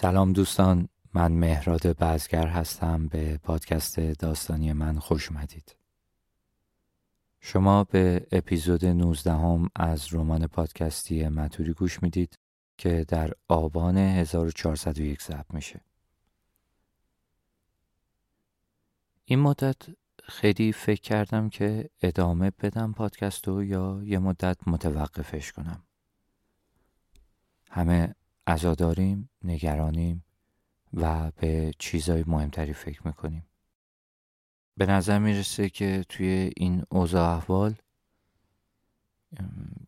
سلام دوستان من مهراد بزگر هستم. به پادکست داستانی من خوش اومدید. شما به اپیزود 19 هم از رمان پادکستی متوری گوش می‌دید که در آبان 1401 ضبط میشه. این مدت خیلی فکر کردم که ادامه بدم پادکست رو یا یه مدت متوقفش کنم. همه عزاداریم نگرانیم و به چیزای مهمتری فکر می‌کنیم. به نظر می‌رسه که توی این اوضاع احوال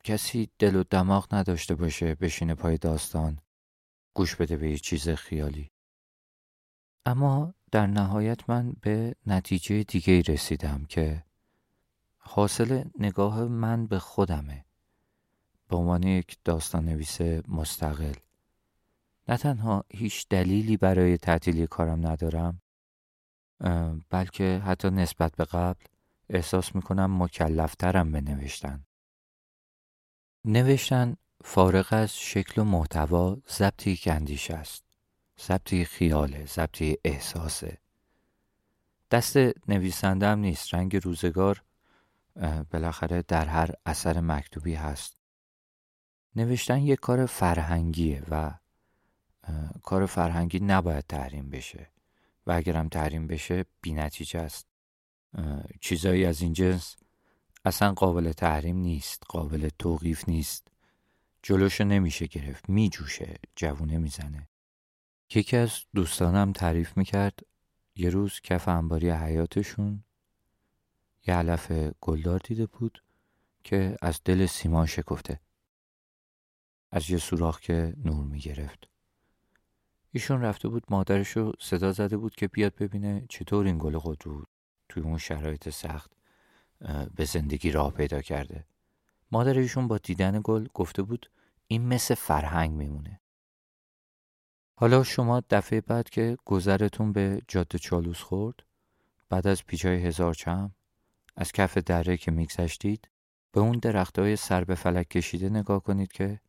کسی دل و دماغ نداشته باشه بشینه پای داستان گوش بده به یه چیز خیالی. اما در نهایت من به نتیجه دیگه رسیدم که حاصل نگاه من به خودمه. به عنوان یک داستان نویس مستقل. نه تنها هیچ دلیلی برای تعطیلی کارم ندارم بلکه حتی نسبت به قبل احساس می‌کنم مکلفترم به نوشتن. نوشتن فارغ از شکل و محتوا ضبط یک اندیشه است ضبط خیاله ضبط احساسه. دست نویسندم نیست رنگ روزگار بالاخره در هر اثر مکتوبی هست. نوشتن یک کار فرهنگیه و کار فرهنگی نباید تحریم بشه و اگرم تحریم بشه بی نتیجه است. چیزایی از این جنس اصلا قابل تحریم نیست قابل توقیف نیست. جلوش نمیشه گرفت میجوشه جوونه می‌زنه. یکی از دوستانم تعریف می‌کرد یه روز کف انباری حیاتشون یه علف گلدار دیده بود که از دل سیمان شکفته. از یه سوراخ که نور می‌گرفت. ایشون رفته بود مادرش رو صدا زده بود که بیاد ببینه چطور این گل قدرو توی اون شرایط سخت به زندگی راه پیدا کرده. مادر ایشون با دیدن گل گفته بود این مثل فرهنگ میمونه. حالا شما دفعه بعد که گذرتون به جاده چالوس خورد بعد از پیچای هزار چم از کف دره که میگذشتید به اون درختای سر به فلک کشیده نگاه کنید که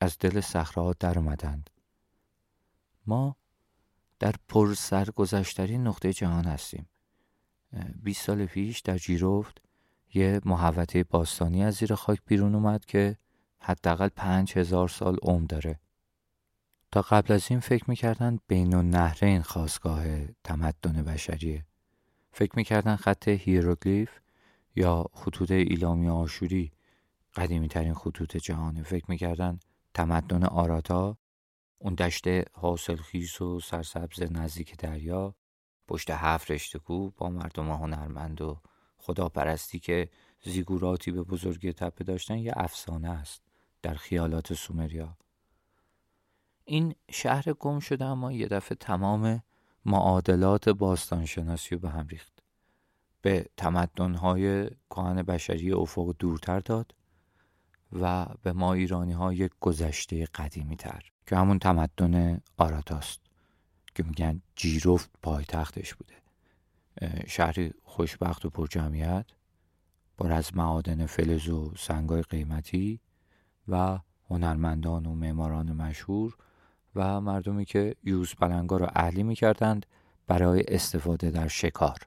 از دل صخره‌ها در اومدند. ما در پر سرگذشترین نقطه جهان هستیم. 20 سال پیش در جیروفت یه محوطه باستانی از زیر خاک بیرون اومد که حداقل پنج هزار سال عمر داره. تا قبل از این فکر می‌کردن بین‌النهرین خاستگاه تمدن بشریه. فکر می‌کردن خط هیروگلیف یا خطوط ایلامی آشوری قدیمی ترین خطوط جهانه. فکر می‌کردن تمدن آراتا اون دشت حاصلخیز و سرسبز نزدیک دریا پشت هفت رشته کوه با مردم هنرمند و خداپرستی که زیگوراتی به بزرگی تپه داشتن یه افسانه است در خیالات سومریا. این شهر گم شده اما یه دفعه تمام معادلات باستانشناسی رو به هم ریخت. به تمدنهای کهن بشری افق دورتر داد و به ما ایرانی ها یک گذشته قدیمی تر که همون تمدن آراتاست که میگن جیروفت پایتختش بوده. شهری خوشبخت و پر جمعیت پر از معادن فلز و سنگای قیمتی و هنرمندان و معماران مشهور و مردمی که یوز پلنگا رو اهلی می‌کردند برای استفاده در شکار.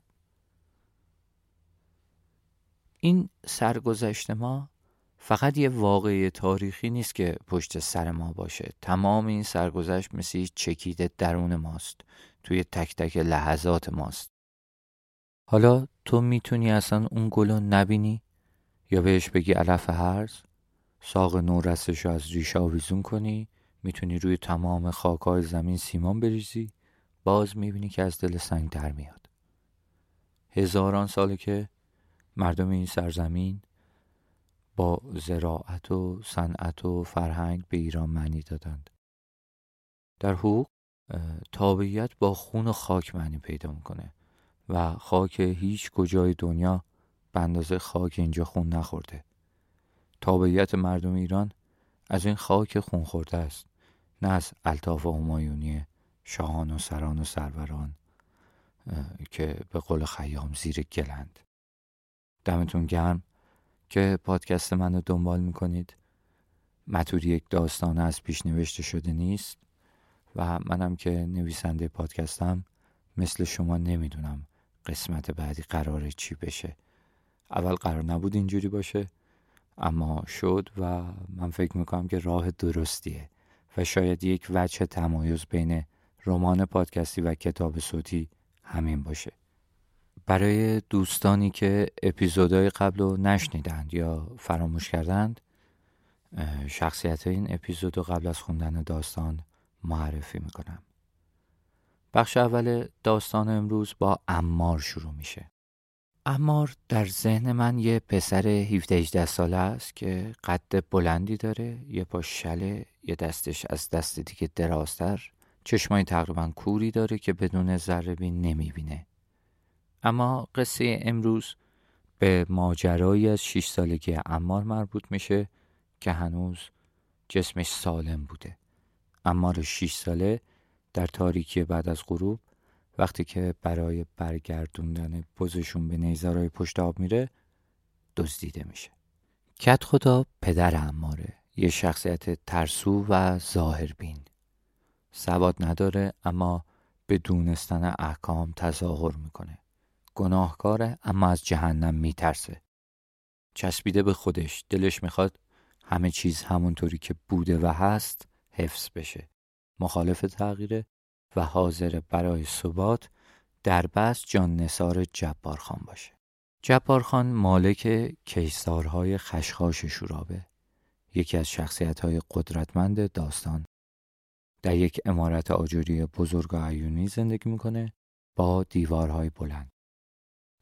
این سرگذشت ما فقط یه واقعی تاریخی نیست که پشت سر ما باشه. تمام این سرگذشت مثل چکیده درون ماست. توی تک تک لحظات ماست. حالا تو می‌تونی اصلا اون گل رو نبینی؟ یا بهش بگی علف هرز ساق نورستش رو از ریشه آویزون کنی؟ می‌تونی روی تمام خاکای زمین سیمان بریزی؟ باز می‌بینی که از دل سنگ در میاد. هزاران ساله که مردم این سرزمین با زراعت و صنعت و فرهنگ به ایران معنی دادند. در حقوق تابعیت با خون و خاک معنی پیدا می‌کنه و خاک هیچ کجای دنیا به اندازه خاک اینجا خون نخورده. تابعیت مردم ایران از این خاک خون خورده است نه از الطاف همایونی شاهان و سران و سروران که به قول خیام زیر گلند. دمتون گرم. که پادکست منو دنبال می‌کنید. متوری یک داستان از پیش نوشته شده نیست و منم که نویسنده پادکستم مثل شما نمی‌دونم قسمت بعدی قراره چی بشه. اول قرار نبود اینجوری باشه اما شد و من فکر می‌کنم که راه درستیه و شاید یک وجه تمایز بین رمان پادکستی و کتاب صوتی همین باشه. برای دوستانی که اپیزودهای قبل رو نشنیدند یا فراموش کردند شخصیت این اپیزود رو قبل از خوندن داستان معرفی می‌کنم. بخش اول داستان امروز با امار شروع میشه. امار در ذهن من یه پسر 17 18 ساله است که قد بلندی داره یه پا شله یه دستش از دست دیگه درازتر چشمای تقریبا کوری داره که بدون ذره بین نمی‌بینه. اما قصه امروز به ماجرایی از 6 سالگی امار مربوط میشه که هنوز جسمش سالم بوده. امار 6 ساله در تاریکی بعد از غروب وقتی که برای برگردوندن بزشون به نیزارای پشت آب میره دزدیده میشه. کت خدا پدر اماره یه شخصیت ترسو و ظاهر بین سواد نداره اما به دونستن احکام تظاهر می‌کنه. گناهکاره اما از جهنم میترسه. چسبیده به خودش دلش می‌خواد همه چیز همونطوری که بوده و هست حفظ بشه. مخالف تغییره و حاضر برای ثبات در بس جان نصار جبار خان باشه. جبار خان مالک کیسارهای خشخاش شورابه. یکی از شخصیت های قدرتمند داستان. در یک امارت آجوری بزرگ و عیونی زندگی می‌کنه با دیوارهای بلند.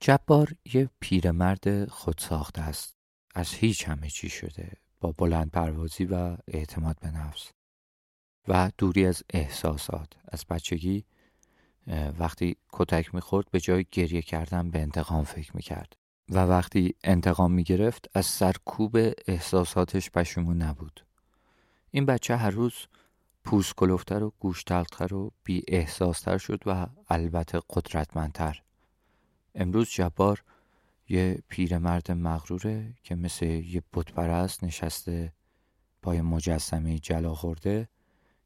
جبار یه پیرمرد خودساخته است. از هیچ همه چی شده. با بلند پروازی و اعتماد به نفس. و دوری از احساسات. از بچگی وقتی کتک می‌خورد به جای گریه کردن به انتقام فکر می‌کرد. و وقتی انتقام می‌گرفت از سرکوب احساساتش پشیمون نبود. این بچه هر روز پوست کلوفتر و گوش تلختر و بی احساستر شد و البته قدرتمندتر. امروز جبار یه پیرمرد مغروره که مثل یه بتپرست نشسته پای مجسمه جلا خورده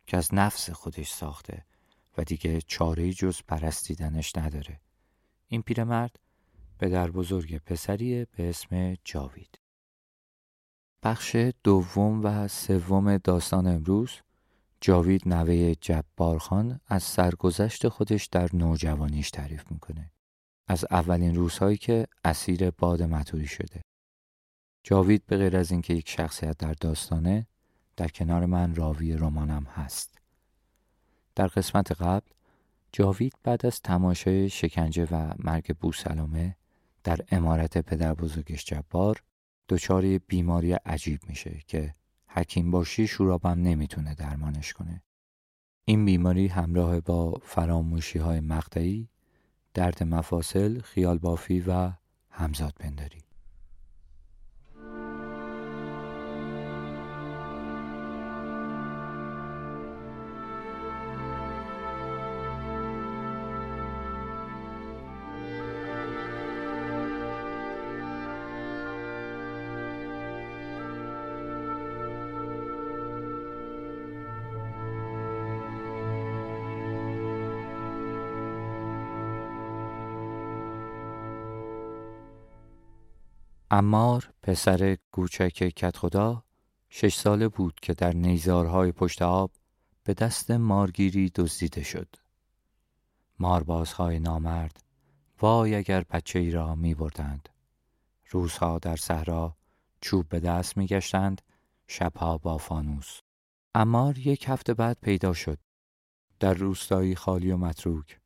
که از نفس خودش ساخته و دیگه چاره جز پرستیدنش نداره. این پیرمرد در بزرگ پسریه به اسم جاوید. بخش دوم و سوم داستان امروز جاوید نوه جبارخان از سرگذشت خودش در نوجوانیش تعریف می‌کنه. از اولین روزهایی که اسیر باد مطوری شده جاوید به غیر از اینکه یک شخصیت در داستانه در کنار من راوی رمانم هست در قسمت قبل جاوید بعد از تماشای شکنجه و مرگ بوسلامه در امارت پدر بزرگش جبار دچار بیماری عجیب میشه که حکیم باشی شورابم نمی‌تونه درمانش کنه. این بیماری همراه با فراموشی های مقطعی، درد مفاصل، خیال بافی و همزاد پنداری. امار پسر کوچک کت خدا شش ساله بود که در نیزارهای پشت آب به دست مارگیری دزدیده شد. ماربازهای نامرد وای اگر بچه ای را می بردند. روزها در صحرا چوب به دست می گشتند شبها با فانوس. امار یک هفته بعد پیدا شد. در روستایی خالی و متروک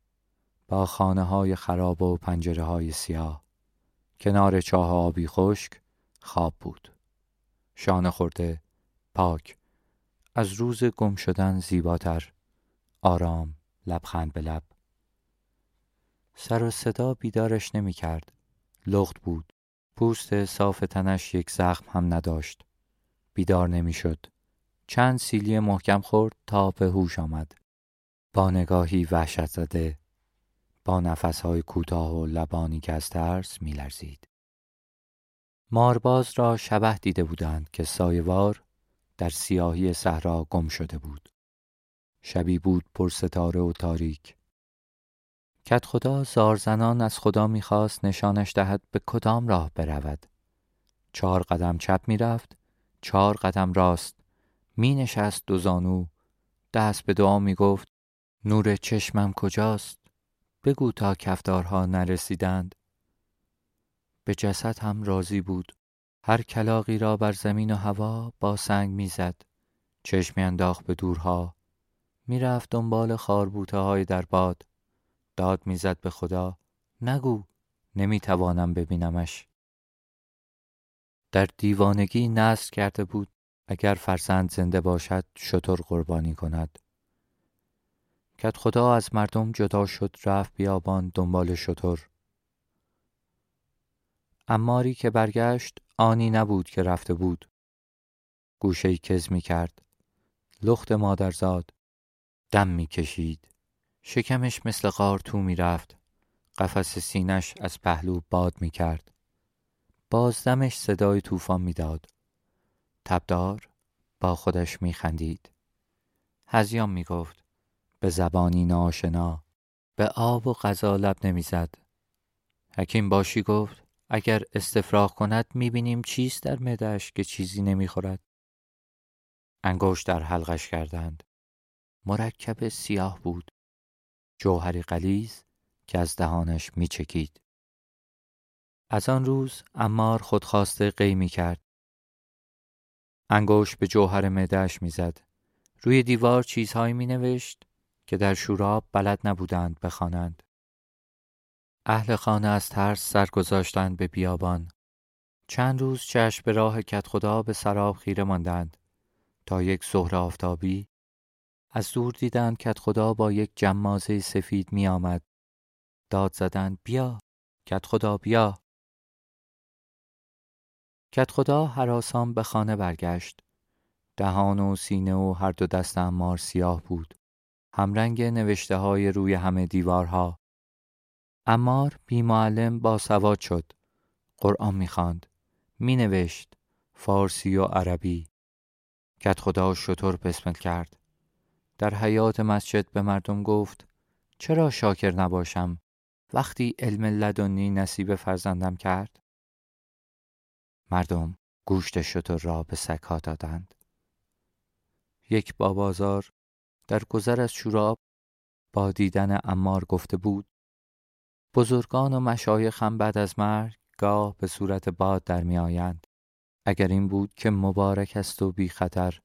با خانه های خراب و پنجره های سیاه کنار چاه آبی خشک خواب بود. شانه خورده پاک. از روز گم شدن زیباتر. آرام لبخند به لب. سر و صدا بیدارش نمی کرد. لخت بود. پوست صاف تنش یک زخم هم نداشت. بیدار نمی‌شد. چند سیلی محکم خورد تا به هوش آمد. با نگاهی وحشت زده با نفسهای کوتاه و لبانی که از ترس میلرزید. مارباز را شبه دیده بودند که سایوار در سیاهی صحرا گم شده بود. شبی بود پر ستاره و تاریک. کت خدا زارزنان از خدا می‌خواست نشانش دهد به کدام راه برود. چهار قدم چپ می‌رفت چهار قدم راست. می نشست دو زانو. دست به دعا می گفت نور چشمم کجاست؟ بگو تا کفدارها نرسیدند. به جسد هم راضی بود. هر کلاقی را بر زمین و هوا با سنگ می‌زد. چشمی انداخت به دورها. می‌رفت دنبال خاربوته های در باد. داد می‌زد به خدا. نگو نمی‌توانم ببینمش. در دیوانگی نصر کرده بود. اگر فرزند زنده باشد شطور قربانی کند. کت خدا از مردم جدا شد رفت بیابان دنبال شطور اماری که برگشت آنی نبود که رفته بود. گوشه کز می کرد. لخت مادرزاد دم می کشید. شکمش مثل قارتو می رفت. قفس سینش از پهلو باد می کرد. بازدمش صدای طوفان می‌داد تبدار با خودش می خندید. هزیان می گفت به زبانی ناشنا به آب و غذا لب نمی‌زد. حکیم باشی گفت اگر استفراغ کند می‌بینیم چیست در مدش که چیزی نمی‌خورد. انگوش در حلقش کردند. مرکب سیاه بود. جوهری قلیز که از دهانش میچکید. از آن روز امار خودخواسته قی می کرد. انگوش به جوهر معدهاش می‌زد. روی دیوار چیزهایی می نوشت که در شوراب بلد نبودند بخوانند. اهل خانه از ترس سر گذاشتند به بیابان. چند روز چشم به راه کت خدا به سراب خیره ماندند. تا یک ظهر آفتابی از دور دیدند کت خدا با یک جمازه سفید می آمد. داد زدند بیا کت خدا بیا. کت خدا حراسان به خانه برگشت. دهان و سینه و هر دو دست امار سیاه بود. همرنگ نوشته های روی همه دیوارها. امار بی معلم با سواد شد. قرآن می‌خواند. مینوشت فارسی و عربی. کت خدا شطور بسمل کرد. در حیات مسجد به مردم گفت چرا شاکر نباشم؟ وقتی علم لدنی نصیب فرزندم کرد. مردم گوشت شتر را به سگها دادند. یک بابازار در گذر از شوراب با دیدن امار گفته بود بزرگان و مشایخم بعد از مرگ گاه به صورت باد در می آیند. اگر این بود که مبارک است و بی خطر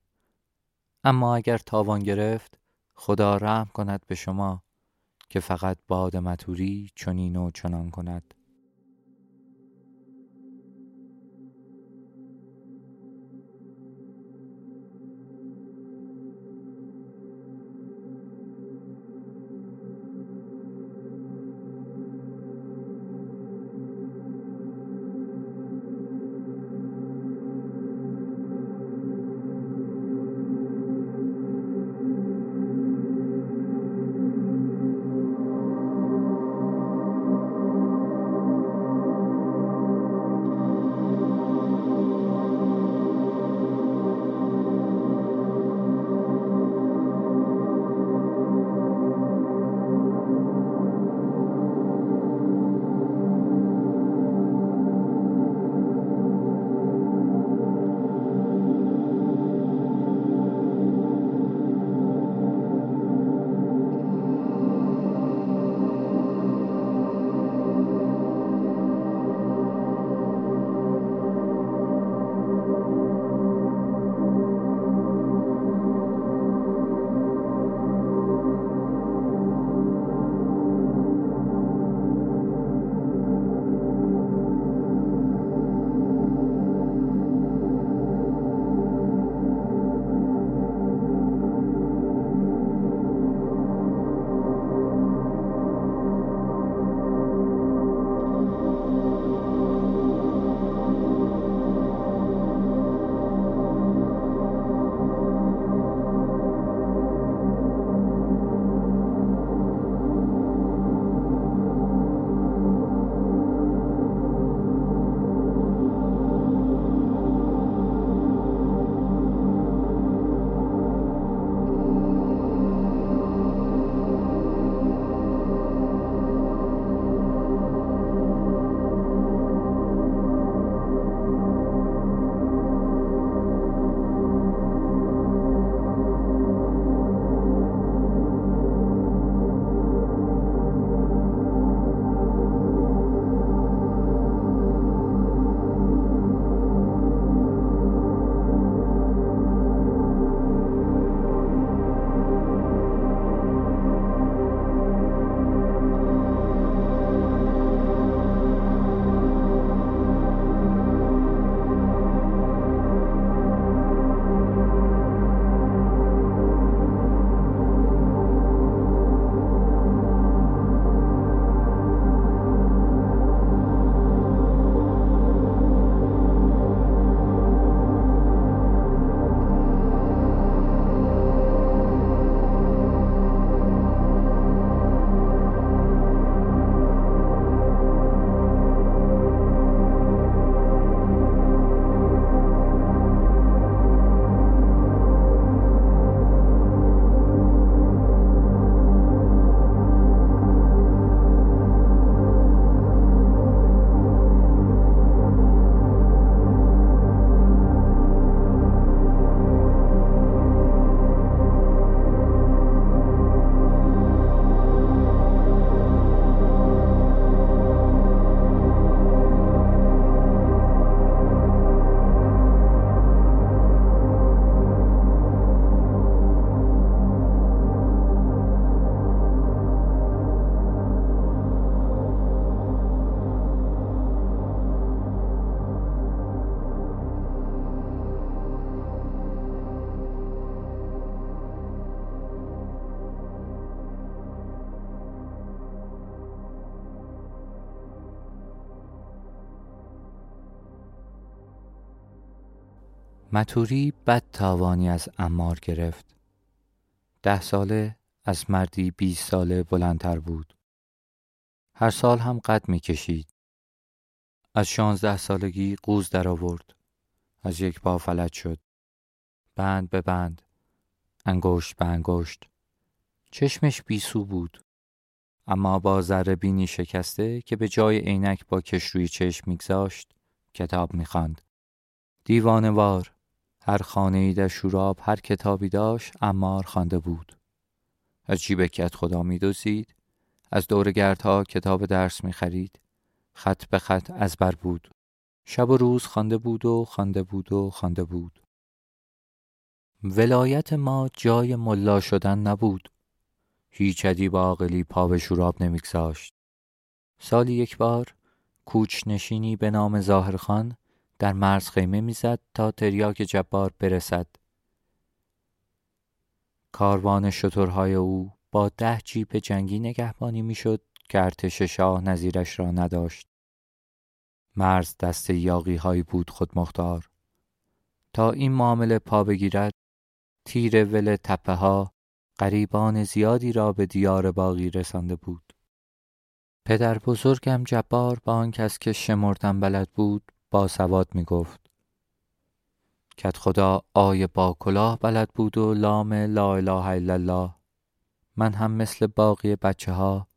اما اگر تاوان گرفت خدا رحم کند به شما که فقط باد متوری چنین و چنان کند متوری بد تاوانی از امار گرفت. ده ساله از مردی بیست ساله بلندتر بود. هر سال هم قد می کشید از شانزده سالگی قوز در آورد. از یک پا فلج شد. بند به بند. انگشت به انگشت. چشمش بیسو بود. اما با ذره بینی شکسته که به جای عینک با کش روی چشم میگذاشت کتاب می‌خواند. دیوانوار. هر خانه ای در شوراب هر کتابی داشت امار خوانده بود. از جیب کت خدا میدوزید از دور گردها کتاب درس می‌خرید خط به خط از بر بود. شب و روز خوانده بود و خوانده بود و خوانده بود. ولایت ما جای ملا شدن نبود. هیچ ادیب عاقلی پا به شوراب نمیگذاشت. سالی یک بار کوچ نشینی به نام ظاهرخان در مرز خیمه می‌زد تا تریاک جبار برسد. کاروان شترهای او با ده جیپ جنگی نگهبانی می‌شد که ارتش شاه نظیرش را نداشت. مرز دست یاقی هایی بود خود مختار تا این معامله پا بگیرد تیر ول تپه ها قریبان زیادی را به دیار باقی رسانده بود. پدر بزرگم جبار با آن کس که شمردن بلد بود با سواد می گفت کت خدا آی با کلاه بلد بود و لام لا اله الا الله. من هم مثل باقی بچه ها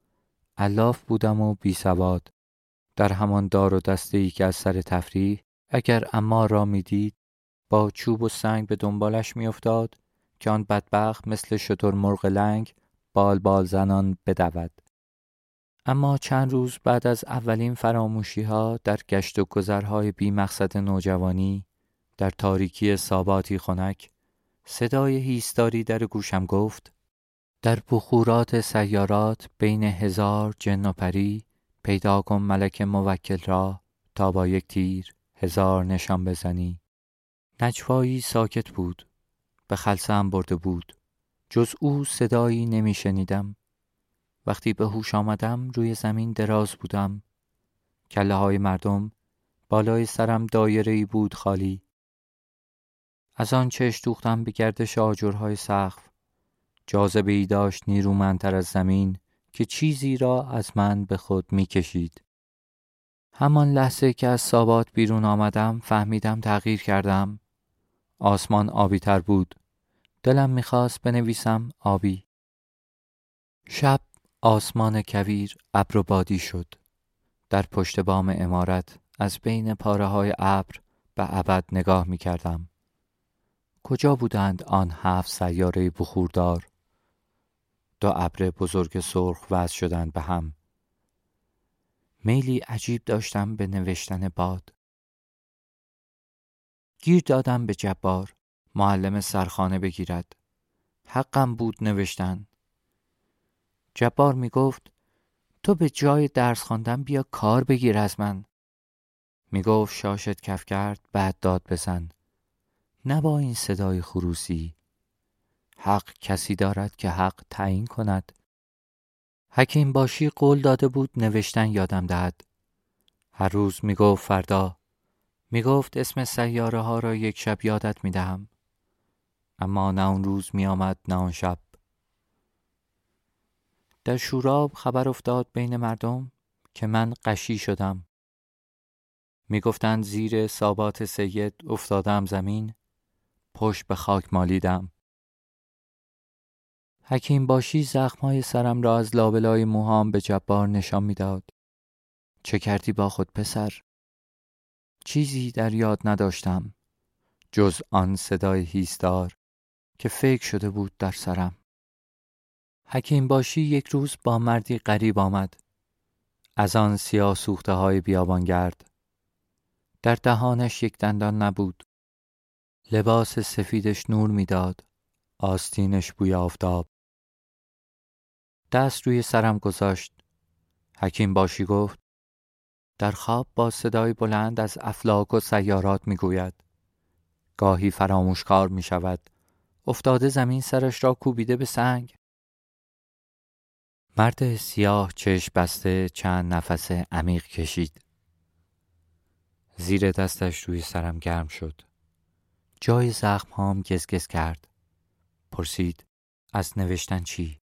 علاف بودم و بی سواد. در همان دار و دسته ای که از سر تفریح اگر اما را می‌دید با چوب و سنگ به دنبالش میافتاد که آن بدبخت مثل شتر مرغ لنگ بال بال زنان بدود. اما چند روز بعد از اولین فراموشی ها در گشت و گذرهای بی مقصد نوجوانی در تاریکی ساباتی خنک صدای هیستاری در گوشم گفت در بخورات سیارات بین هزار جن و پری پیدا کن ملک موکل را تا با یک تیر هزار نشان بزنی. نجوایی ساکت بود به خلصم برده بود. جز او صدایی نمی شنیدم وقتی به هوش آمدم روی زمین دراز بودم کله های مردم بالای سرم دایره ای بود خالی از آن چش دوختم به گردش آجرهای سقف جاذبه ای داشت نیرومندتر از زمین که چیزی را از من به خود می کشید. همان لحظه که از سابات بیرون آمدم فهمیدم تغییر کردم. آسمان آبی تر بود. دلم می‌خواست بنویسم آبی. شب آسمان کویر ابر و بادی شد. در پشت بام امارت از بین پاره های ابر به ابد نگاه می کردم. کجا بودند آن هفت سیاره بخوردار؟ دو ابر بزرگ سرخ وز شدند به هم. میلی عجیب داشتم به نوشتن باد. گیر دادم به جبار معلم سرخانه بگیرد. حقم بود نوشتن. جبار می گفت تو به جای درس خواندن بیا کار بگیر از من. می گفت شاشت کف کرد بعد داد بزن. نه با این صدای خروسی. حق کسی دارد که حق تعیین کند. حکیم باشی قول داده بود نوشتن یادم دهد. هر روز می گفت فردا می گفت اسم سیاره ها را یک شب یادت می دهم اما نه اون روز می آمد نه آن شب. در شوراب خبر افتاد بین مردم که من قشی شدم می گفتند زیر سابات سید افتادم زمین پشت به خاک مالیدم حکیم باشی زخمهای سرم را از لابلای موهام به جبار نشان می‌داد. چه کردی با خود پسر؟ چیزی در یاد نداشتم جز آن صدای هیستار که فکر شده بود در سرم. حکیم باشی یک روز با مردی غریب آمد. از آن سیاه سوخته های بیابانگرد. در دهانش یک دندان نبود. لباس سفیدش نور می‌داد. آستینش بوی آفتاب. دست روی سرم گذاشت حکیم باشی گفت در خواب با صدای بلند از افلاک و سیارات می‌گوید گاهی فراموشکار می شود افتاده زمین سرش را کوبیده به سنگ مرد سیاه چشم بسته چند نفس عمیق کشید زیر دستش روی سرم گرم شد جای زخم هام گزگز کرد پرسید از نوشتن چی؟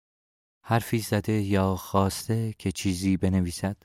حرفی زده یا خواسته که چیزی بنویسد؟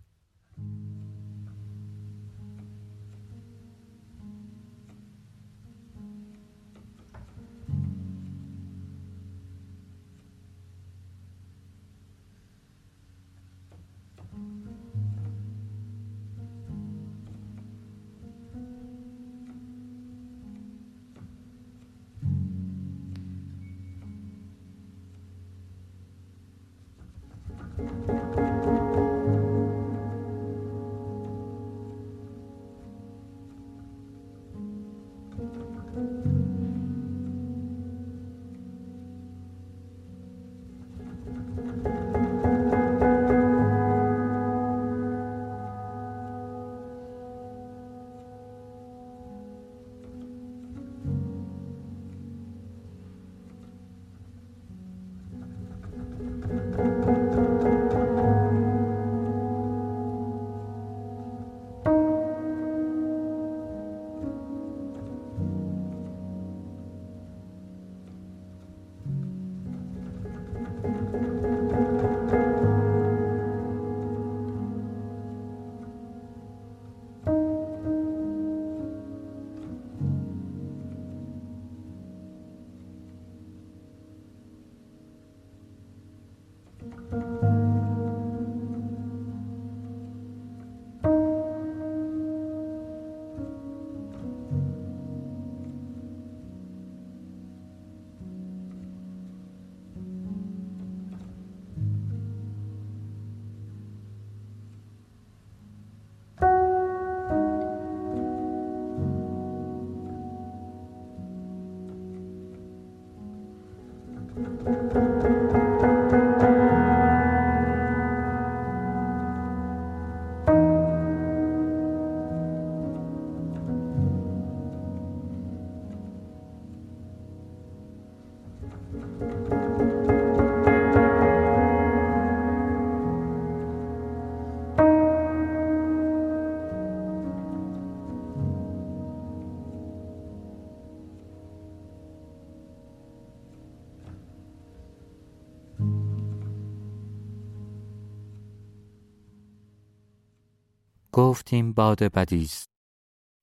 گفتیم باد بدی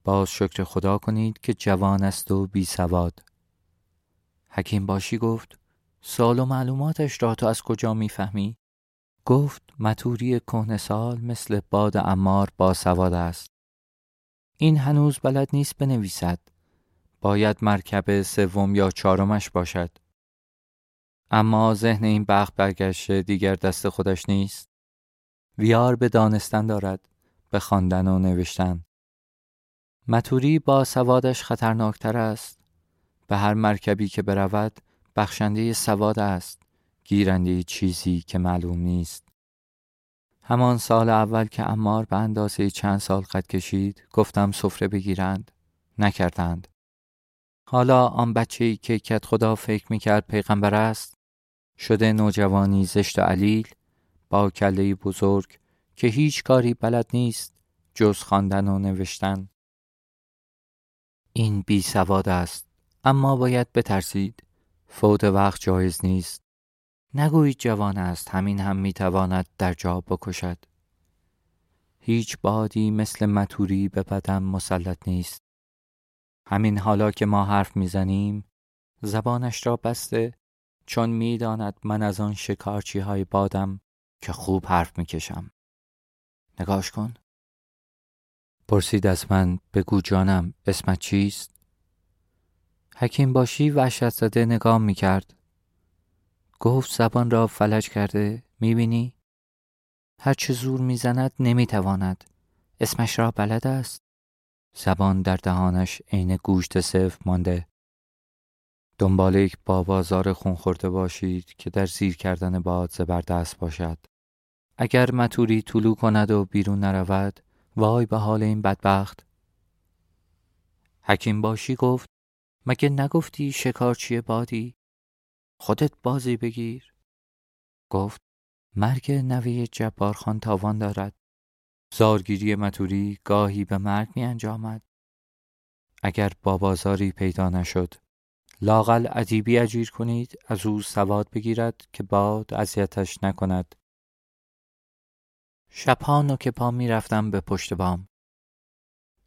باز شکر خدا کنید که جوان است و بی سواد. حکیم باشی گفت سال و معلوماتش را تو از کجا می‌فهمی؟ گفت متوری کهنه سال مثل باد امار با سواد است. این هنوز بلد نیست بنویسد. باید مرکب سوم یا چهارمش باشد. اما ذهن این بخت برگشته دیگر دست خودش نیست. ویار به دانستن دارد. به خواندن و نوشتن. متوری با سوادش خطرناکتر است. به هر مرکبی که برود بخشنده سواد است گیرنده چیزی که معلوم نیست. همان سال اول که امار به اندازه چند سال قد کشید گفتم سفره بگیرند. نکردند. حالا آن بچه ای که کت خدا فکر می‌کرد پیغمبر است شده نوجوانی زشت و علیل با کله بزرگ که هیچ کاری بلد نیست جز خواندن و نوشتن. این بی سواد است اما باید بترسید. فوت وقت جایز نیست. نگویید جوان است همین هم می‌تواند در جا بکشد. هیچ بادی مثل متوری به بدن مسلط نیست. همین حالا که ما حرف می‌زنیم زبانش را بسته چون می‌داند من از آن شکارچی های بادم که خوب حرف می‌کشم. نگاش کن پرسید از من بگو جانم اسمت چیست؟ حکیم باشی وحشت زده نگام می کرد. گفت زبان را فلج کرده می بینی؟ هرچه زور می‌زند نمی‌تواند اسمش را بلد است زبان در دهانش عین گوشت صف مانده دنبال یک بابازار خون خورده باشید که در زیر کردن باد زبردست باشد اگر متوری طلو کند و بیرون نرود وای به حال این بدبخت. حکیم باشی گفت مگه نگفتی شکارچی بادی؟ خودت بازی بگیر. گفت مرگ نوی جبارخان تاوان دارد. زارگیری متوری گاهی به مرگ می انجامد. اگر بابازاری پیدا نشد لاقل ادیبی اجیر کنید از او سواد بگیرد که باد اذیتش نکند. شبها که پا می رفتم به پشت بام.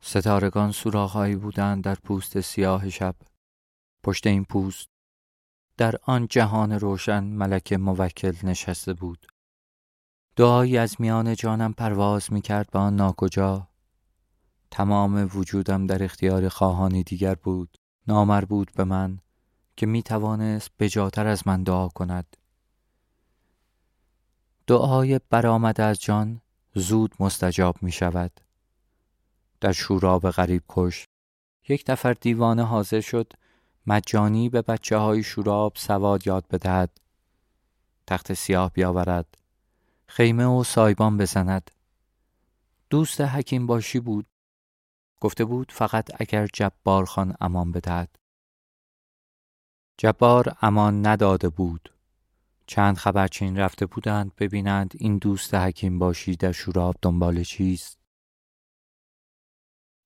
ستارگان سوراخهایی بودند در پوست سیاه شب. پشت این پوست در آن جهان روشن ملک موکل نشسته بود. دعایی از میان جانم پرواز می کرد به آن ناکجا. تمام وجودم در اختیار خواهانی دیگر بود. نامربوط به من که می توانست بجاتر از من دعا کند. دعای برآمده از جان زود مستجاب می شود. در شوراب غریب کش. یک نفر دیوانه حاضر شد مجانی به بچه های شوراب سواد یاد بدهد. تخت سیاه بیاورد. خیمه و سایبان بزند. دوست حکیم باشی بود. گفته بود فقط اگر جبار خان امان بدهد. جبار امان نداده بود. چند خبرچین رفته بودند ببینند این دوست حکیم باشی در شوراب دنبال چیست.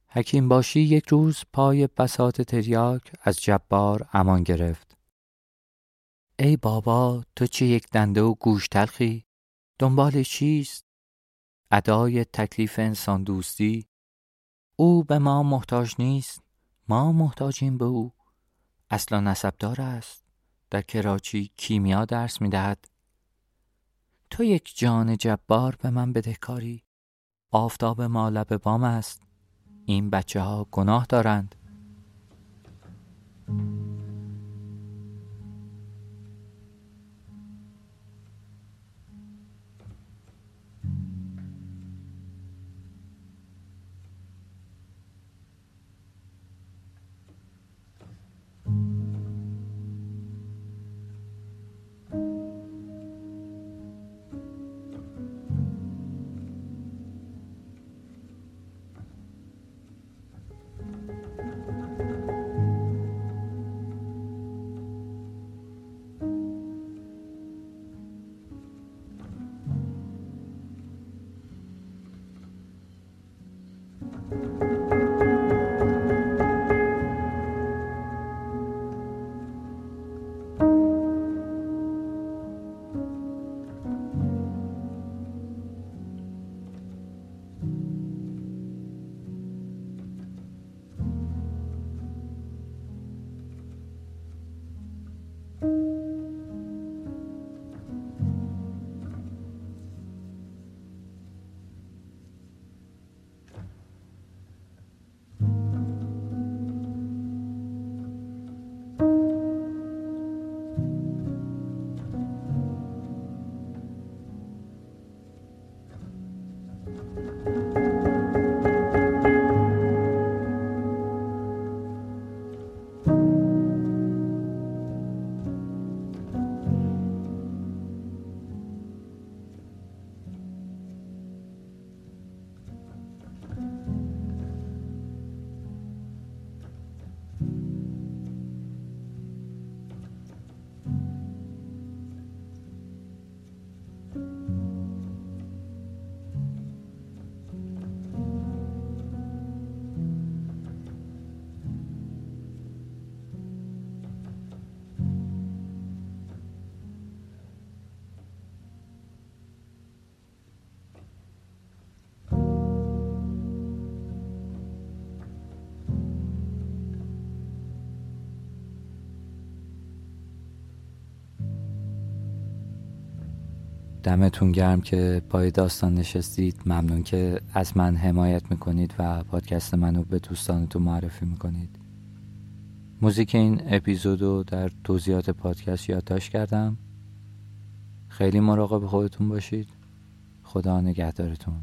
حکیم باشی یک روز پای بسات تریاک از جبار امان گرفت. ای بابا تو چه یک دنده و گوش تلخی؟ دنبال چیست؟ ادای تکلیف انسان دوستی؟ او به ما محتاج نیست. ما محتاجیم به او. اصلا نسبدار است. در کراچی کیمیا درس می دهد. تو یک جان جبار به من بدهکاری. آفتاب ما لب بام است. این بچه ها گناه دارند. دمتون گرم که پای داستان نشستید. ممنون که از من حمایت می‌کنید و پادکست منو به دوستانتون معرفی می‌کنید. موزیک این اپیزودو در توضیحات پادکست یادداشت کردم. خیلی مراقب خودتون باشید. خدا نگهدارتون.